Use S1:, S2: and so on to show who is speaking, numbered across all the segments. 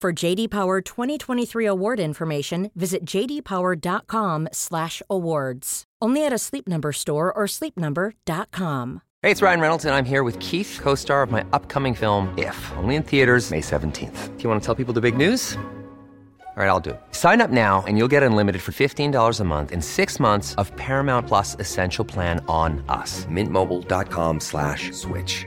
S1: For JD Power 2023 award information, visit jdpower.com/awards. Only at a Sleep Number store or sleepnumber.com.
S2: Hey, it's Ryan Reynolds and I'm here with Keith, co-star of my upcoming film If, only in theaters May 17th. Do you want to tell people the big news? All right, I'll do it. Sign up now and you'll get unlimited for $15 a month in 6 months of Paramount Plus Essential Plan on us. Mintmobile.com slash switch.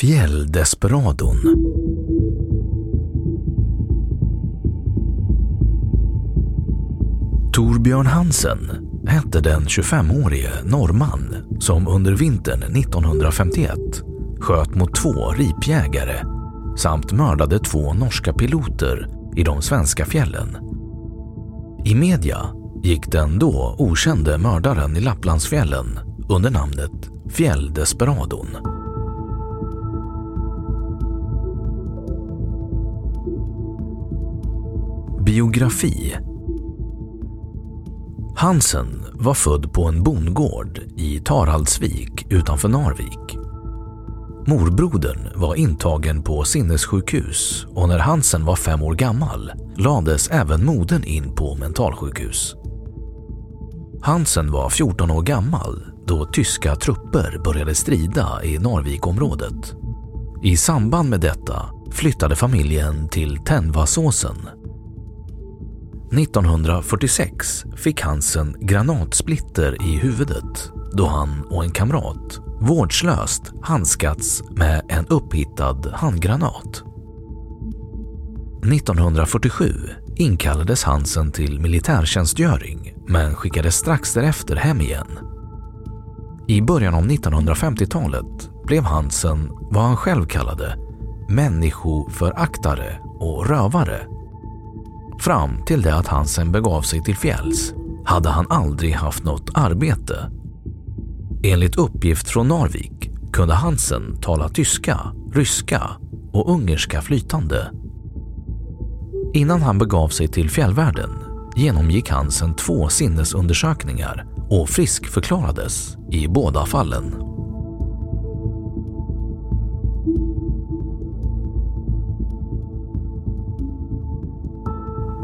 S3: Fjälldesperadon Torbjörn Hansen hette den 25-årige norrman som under vintern 1951 sköt mot två ripjägare samt mördade två norska piloter i de svenska fjällen. I media gick den då okände mördaren i Lapplandsfjällen under namnet Fjälldesperadon. Biografi Hansen var född på en bondgård i Taraldsvik utanför Narvik. Morbrodern var intagen på sinnessjukhus och när Hansen var fem år gammal lades även modern in på mentalsjukhus. Hansen var 14 år gammal då tyska trupper började strida i Narvikområdet. I samband med detta flyttade familjen till Tenvasåsen 1946 fick Hansen granatsplitter i huvudet då han och en kamrat vårdslöst handskats med en upphittad handgranat. 1947 inkallades Hansen till militärtjänstgöring men skickades strax därefter hem igen. I början av 1950-talet blev Hansen vad han själv kallade människoföraktare och rövare Fram till det att Hansen begav sig till fjälls hade han aldrig haft något arbete. Enligt uppgift från Narvik kunde Hansen tala tyska, ryska och ungerska flytande. Innan han begav sig till fjällvärlden genomgick Hansen två sinnesundersökningar och friskförklarades i båda fallen.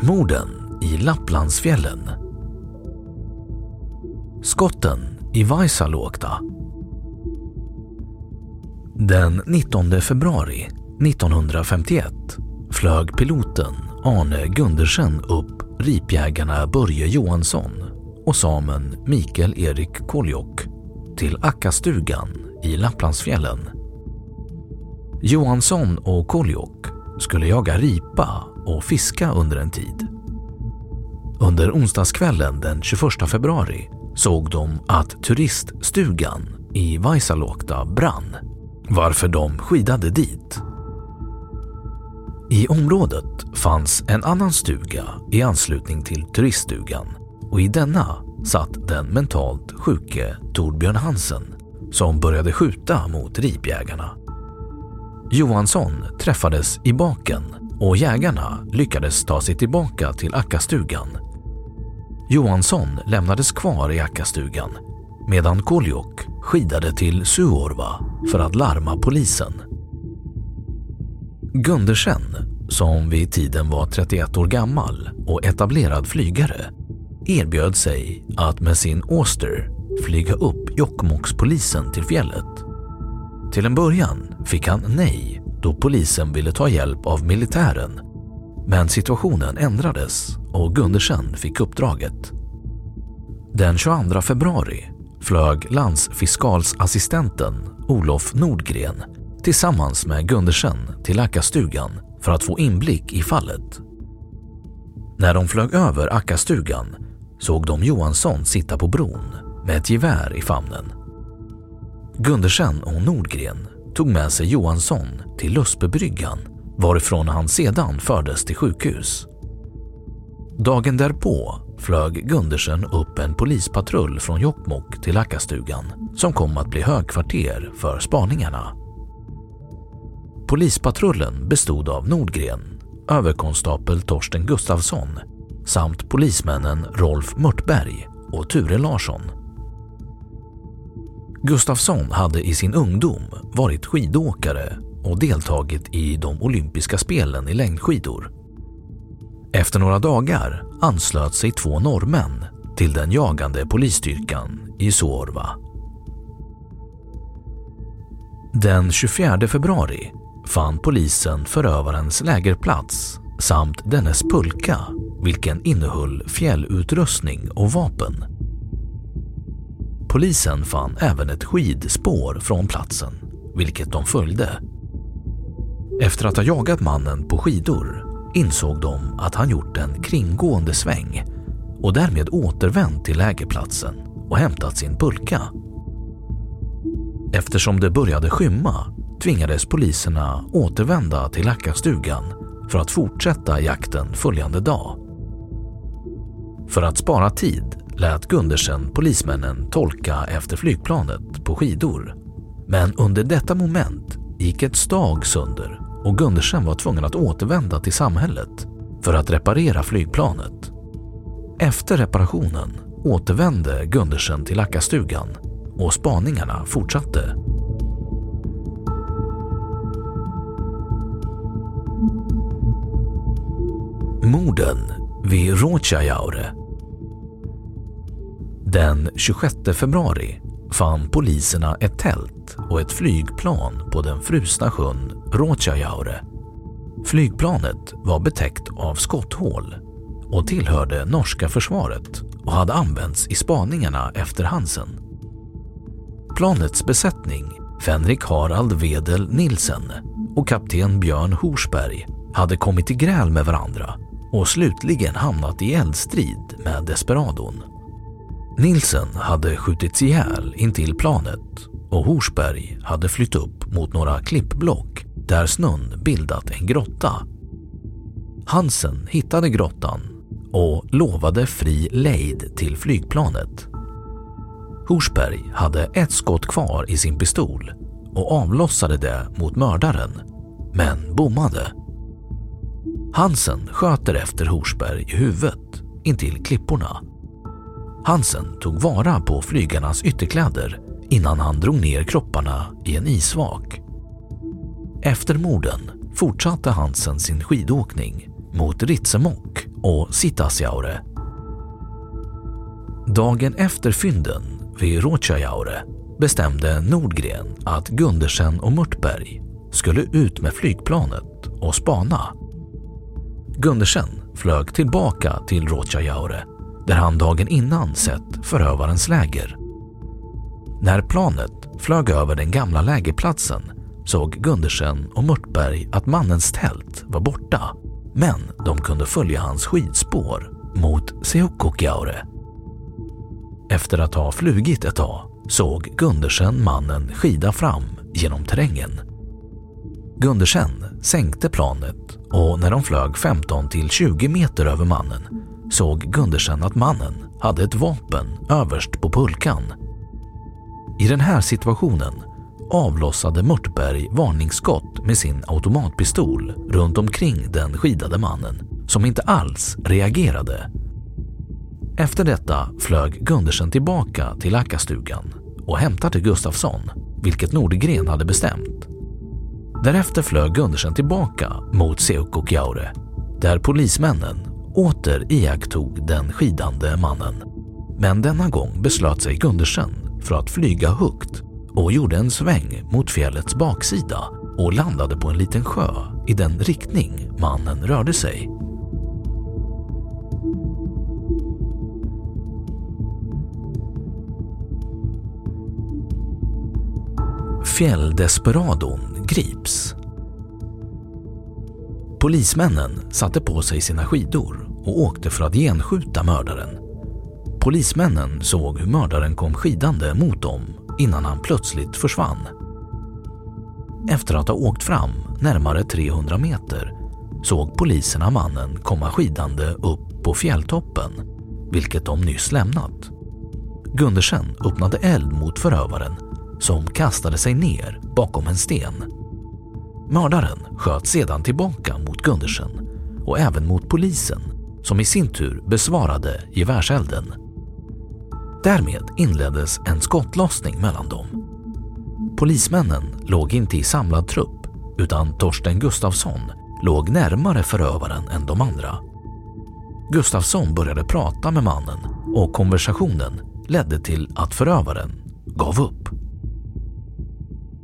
S3: Morden i Lapplandsfjällen. Skotten i Vaisaluokta. Den 19 februari 1951 flög piloten Arne Gundersen upp ripjägarna Börje Johansson och samen Mikael Erik Koljok till Akkastugan i Lapplandsfjällen. Johansson och Koljok skulle jaga ripa och fiska under en tid. Under onsdagskvällen den 21 februari såg de att turiststugan i Vaisaluokta brann, varför de skidade dit. I området fanns en annan stuga i anslutning till turiststugan och i denna satt den mentalt sjuke Torbjörn Hansen som började skjuta mot ripjägarna. Johansson träffades i baken och jägarna lyckades ta sig tillbaka till Akkastugan. Johansson lämnades kvar i Akkastugan medan Koljok skidade till Suorva för att larma polisen. Gundersen, som vid tiden var 31 år gammal och etablerad flygare, erbjöd sig att med sin Auster flyga upp Jokkmokkspolisen till fjället. Till en början fick han nej då polisen ville ta hjälp av militären. Men situationen ändrades och Gundersen fick uppdraget. Den 22 februari flög landsfiskalsassistenten Olof Nordgren tillsammans med Gundersen till Akkastugan för att få inblick i fallet. När de flög över Akkastugan såg de Johansson sitta på bron med ett gevär i famnen. Gundersen och Nordgren tog med sig Johansson till Luspebryggan varifrån han sedan fördes till sjukhus. Dagen därpå flög Gundersen upp en polispatrull från Jokkmokk till Akkastugan som kom att bli högkvarter för spaningarna. Polispatrullen bestod av Nordgren, överkonstapel Torsten Gustafsson samt polismännen Rolf Mörtberg och Ture Larsson. Gustafsson hade i sin ungdom varit skidåkare och deltagit i de olympiska spelen i längdskidor. Efter några dagar anslöt sig två norrmän till den jagande polisstyrkan i Suorva. Den 24 februari fann polisen förövarens lägerplats samt dennes pulka vilken innehöll fjällutrustning och vapen. Polisen fann även ett skidspår från platsen, vilket de följde. Efter att ha jagat mannen på skidor insåg de att han gjort en kringgående sväng och därmed återvänt till lägerplatsen och hämtat sin pulka. Eftersom det började skymma tvingades poliserna återvända till Lackastugan för att fortsätta jakten följande dag. För att spara tid lät Gundersen polismännen tolka efter flygplanet på skidor. Men under detta moment gick ett stag sönder och Gundersen var tvungen att återvända till samhället för att reparera flygplanet. Efter reparationen återvände Gundersen till Lackastugan och spaningarna fortsatte. Morden vid Rotjajaure den 26 februari fann poliserna ett tält och ett flygplan på den frusna sjön Rotjajaure. Flygplanet var betäckt av skotthål och tillhörde norska försvaret och hade använts i spaningarna efter Hansen. Planets besättning, Fenrik Harald Wedel Nilsen och kapten Björn Horsberg hade kommit i gräl med varandra och slutligen hamnat i eldstrid med Desperadon. Nilsen hade skjutits ihjäl intill planet och Horsberg hade flytt upp mot några klippblock där snön bildat en grotta. Hansen hittade grottan och lovade fri lejd till flygplanet. Horsberg hade ett skott kvar i sin pistol och avlossade det mot mördaren, men bommade. Hansen sköt efter Horsberg i huvudet intill klipporna Hansen tog vara på flygarnas ytterkläder innan han drog ner kropparna i en isvak. Efter morden fortsatte Hansen sin skidåkning mot Ritsemok och Sitasjaure. Dagen efter fynden vid Rotjajaure bestämde Nordgren att Gundersen och Mörtberg skulle ut med flygplanet och spana. Gundersen flög tillbaka till Rotjajaure där han dagen innan sett förövarens läger. När planet flög över den gamla lägerplatsen såg Gundersen och Mörtberg att mannens tält var borta, men de kunde följa hans skidspår mot Seokokjaure. Efter att ha flugit ett tag såg Gundersen mannen skida fram genom terrängen. Gundersen sänkte planet och när de flög 15 till 20 meter över mannen såg Gundersen att mannen hade ett vapen överst på pulkan. I den här situationen avlossade Mörtberg varningsskott med sin automatpistol runt omkring den skidade mannen som inte alls reagerade. Efter detta flög Gundersen tillbaka till Ackastugan och hämtade Gustafsson, vilket Nordgren hade bestämt. Därefter flög Gundersen tillbaka mot Seukokjaure där polismännen åter iakttog den skidande mannen. Men denna gång beslöt sig Gundersen för att flyga högt och gjorde en sväng mot fjällets baksida och landade på en liten sjö i den riktning mannen rörde sig. Fjälldesperadon grips. Polismännen satte på sig sina skidor och åkte för att genskjuta mördaren. Polismännen såg hur mördaren kom skidande mot dem innan han plötsligt försvann. Efter att ha åkt fram närmare 300 meter såg poliserna mannen komma skidande upp på fjälltoppen, vilket de nyss lämnat. Gundersen öppnade eld mot förövaren som kastade sig ner bakom en sten. Mördaren sköt sedan tillbaka mot Gundersen och även mot polisen som i sin tur besvarade gevärselden. Därmed inleddes en skottlossning mellan dem. Polismännen låg inte i samlad trupp utan Torsten Gustafsson låg närmare förövaren än de andra. Gustafsson började prata med mannen och konversationen ledde till att förövaren gav upp.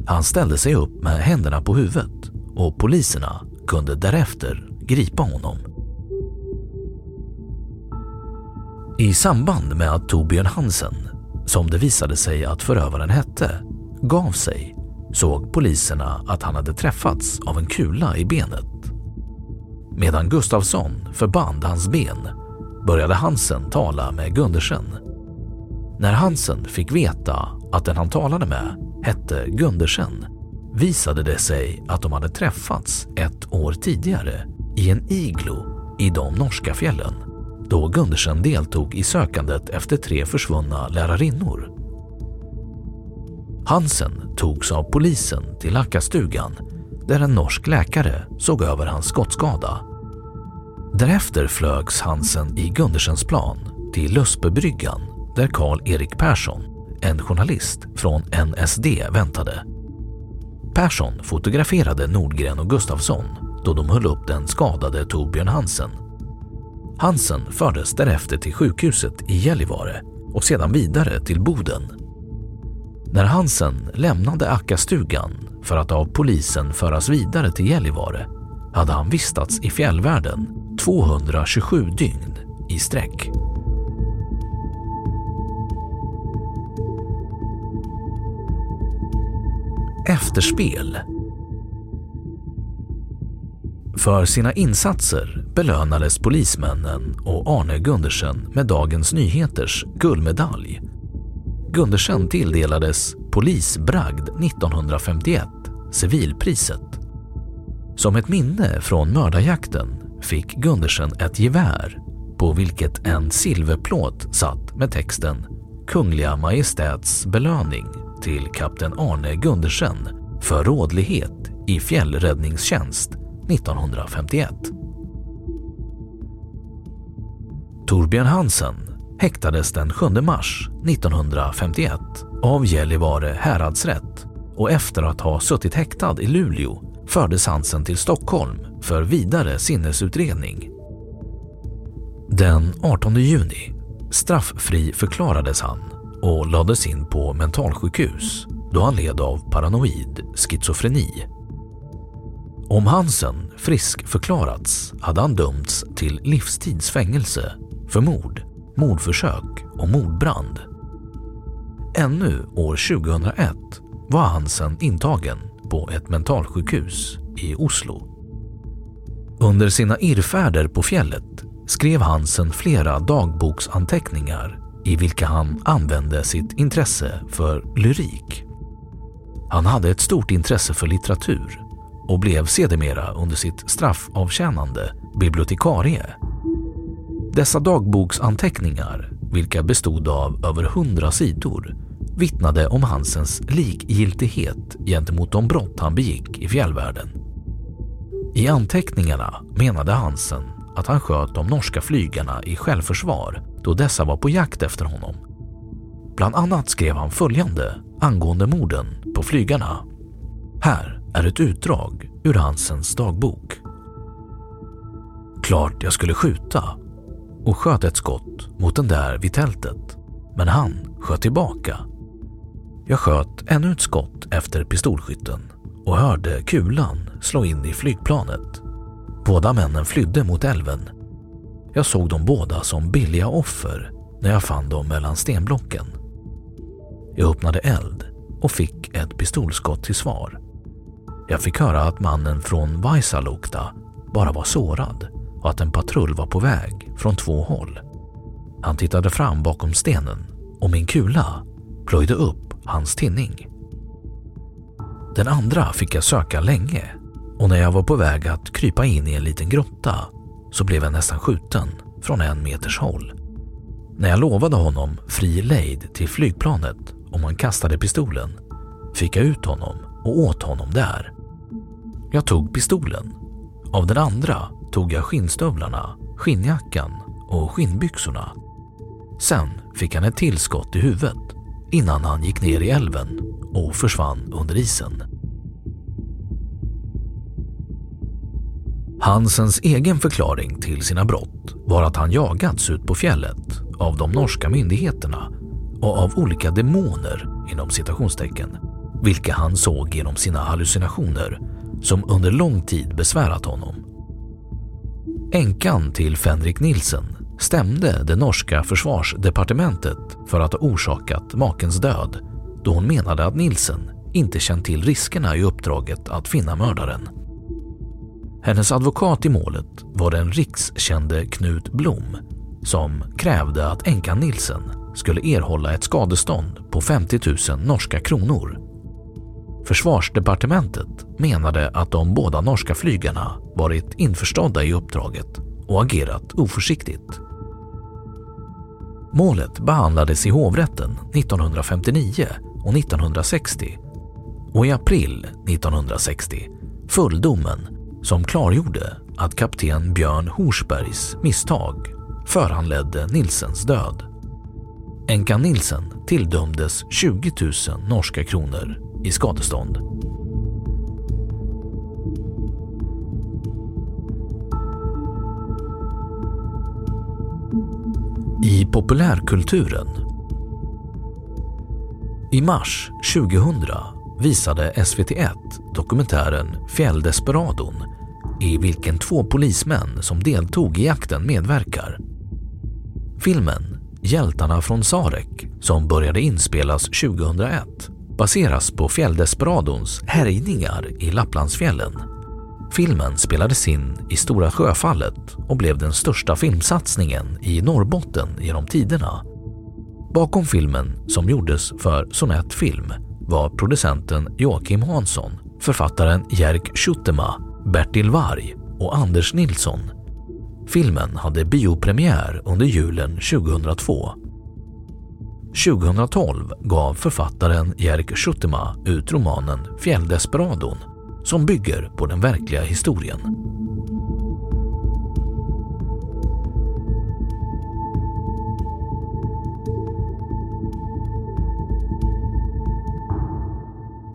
S3: Han ställde sig upp med händerna på huvudet och poliserna kunde därefter gripa honom. I samband med att Torbjörn Hansen, som det visade sig att förövaren hette, gav sig såg poliserna att han hade träffats av en kula i benet. Medan Gustafsson förband hans ben började Hansen tala med Gundersen. När Hansen fick veta att den han talade med hette Gundersen visade det sig att de hade träffats ett år tidigare i en iglo i de norska fjällen då Gundersen deltog i sökandet efter tre försvunna lärarinnor. Hansen togs av polisen till Lackastugan där en norsk läkare såg över hans skottskada. Därefter flögs Hansen i Gundersens plan till Lösbebryggan där Karl-Erik Persson, en journalist från NSD, väntade. Persson fotograferade Nordgren och Gustafsson då de höll upp den skadade Torbjörn Hansen. Hansen fördes därefter till sjukhuset i Gällivare och sedan vidare till Boden. När Hansen lämnade Ackastugan för att av polisen föras vidare till Gällivare hade han vistats i fjällvärlden 227 dygn i sträck. Efterspel För sina insatser belönades polismännen och Arne Gundersen med Dagens Nyheters guldmedalj. Gundersen tilldelades Polisbragd 1951, civilpriset. Som ett minne från mördarjakten fick Gundersen ett gevär på vilket en silverplåt satt med texten Kungliga Majestäts belöning till kapten Arne Gundersen för rådlighet i fjällräddningstjänst 1951. Torbjörn Hansen häktades den 7 mars 1951 av Gällivare häradsrätt och efter att ha suttit häktad i Luleå fördes Hansen till Stockholm för vidare sinnesutredning. Den 18 juni strafffri förklarades han och lades in på mentalsjukhus då han led av paranoid schizofreni. Om Hansen frisk förklarats hade han dömts till livstidsfängelse för mord, mordförsök och mordbrand. Ännu år 2001 var Hansen intagen på ett mentalsjukhus i Oslo. Under sina irrfärder på fjället skrev Hansen flera dagboksanteckningar i vilka han använde sitt intresse för lyrik. Han hade ett stort intresse för litteratur och blev sedermera under sitt straffavtjänande bibliotekarie. Dessa dagboksanteckningar, vilka bestod av över hundra sidor, vittnade om Hansens likgiltighet gentemot de brott han begick i fjällvärlden. I anteckningarna menade Hansen att han sköt de norska flygarna i självförsvar då dessa var på jakt efter honom. Bland annat skrev han följande angående morden på flygarna. Här är ett utdrag ur Hansens dagbok. Klart jag skulle skjuta och sköt ett skott mot den där vid tältet, men han sköt tillbaka. Jag sköt ännu ett skott efter pistolskytten och hörde kulan slå in i flygplanet. Båda männen flydde mot älven. Jag såg dem båda som billiga offer när jag fann dem mellan stenblocken. Jag öppnade eld och fick ett pistolskott till svar. Jag fick höra att mannen från Vaisalukta bara var sårad och att en patrull var på väg från två håll. Han tittade fram bakom stenen och min kula plöjde upp hans tinning. Den andra fick jag söka länge och när jag var på väg att krypa in i en liten grotta så blev jag nästan skjuten från en meters håll. När jag lovade honom fri lejd till flygplanet om han kastade pistolen fick jag ut honom och åt honom där. Jag tog pistolen. Av den andra tog jag skinnstövlarna, skinnjackan och skinnbyxorna. Sen fick han ett tillskott i huvudet innan han gick ner i älven och försvann under isen. Hansens egen förklaring till sina brott var att han jagats ut på fjället av de norska myndigheterna och av olika demoner inom citationstecken, vilka han såg genom sina hallucinationer som under lång tid besvärat honom. Änkan till Fenrik Nilsen stämde det norska försvarsdepartementet för att ha orsakat makens död då hon menade att Nilsen inte känt till riskerna i uppdraget att finna mördaren. Hennes advokat i målet var den rikskände Knut Blom som krävde att änkan Nilsen skulle erhålla ett skadestånd på 50 000 norska kronor. Försvarsdepartementet menade att de båda norska flygarna varit införstådda i uppdraget och agerat oförsiktigt. Målet behandlades i hovrätten 1959 och 1960 och i april 1960 föll domen som klargjorde att kapten Björn Horsbergs misstag föranledde Nilsens död. Änkan Nilsen tilldömdes 20 000 norska kronor i skadestånd. I populärkulturen I mars 2000 visade SVT1 dokumentären Fjälldesperadon i vilken två polismän som deltog i jakten medverkar. Filmen Hjältarna från Sarek, som började inspelas 2001, baseras på Fjälldesperadons härjningar i Lapplandsfjällen. Filmen spelades in i Stora Sjöfallet och blev den största filmsatsningen i Norrbotten genom tiderna. Bakom filmen, som gjordes för Sonett Film, var producenten Joakim Hansson, författaren Jerk Schuttema, Bertil Varg och Anders Nilsson. Filmen hade biopremiär under julen 2002 2012 gav författaren Jerk Schuttema ut romanen Fjälldesperadon som bygger på den verkliga historien.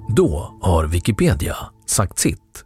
S3: Då har Wikipedia sagt sitt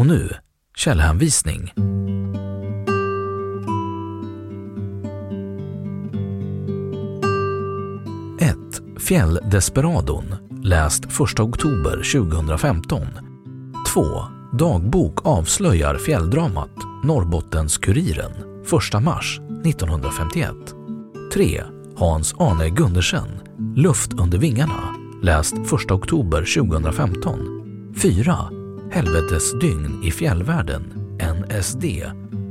S3: Och nu källhänvisning. Fjälldesperadon, läst 1 oktober 2015. 2. Dagbok avslöjar fjälldramat Norrbottens-Kuriren 1 mars 1951. 3. Hans Arne Gundersen, Luft under vingarna, läst 1 oktober 2015. 4. Helvetesdygn i fjällvärlden, NSD,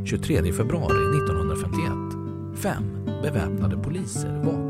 S3: 23 februari 1951. 5. Beväpnade poliser vakar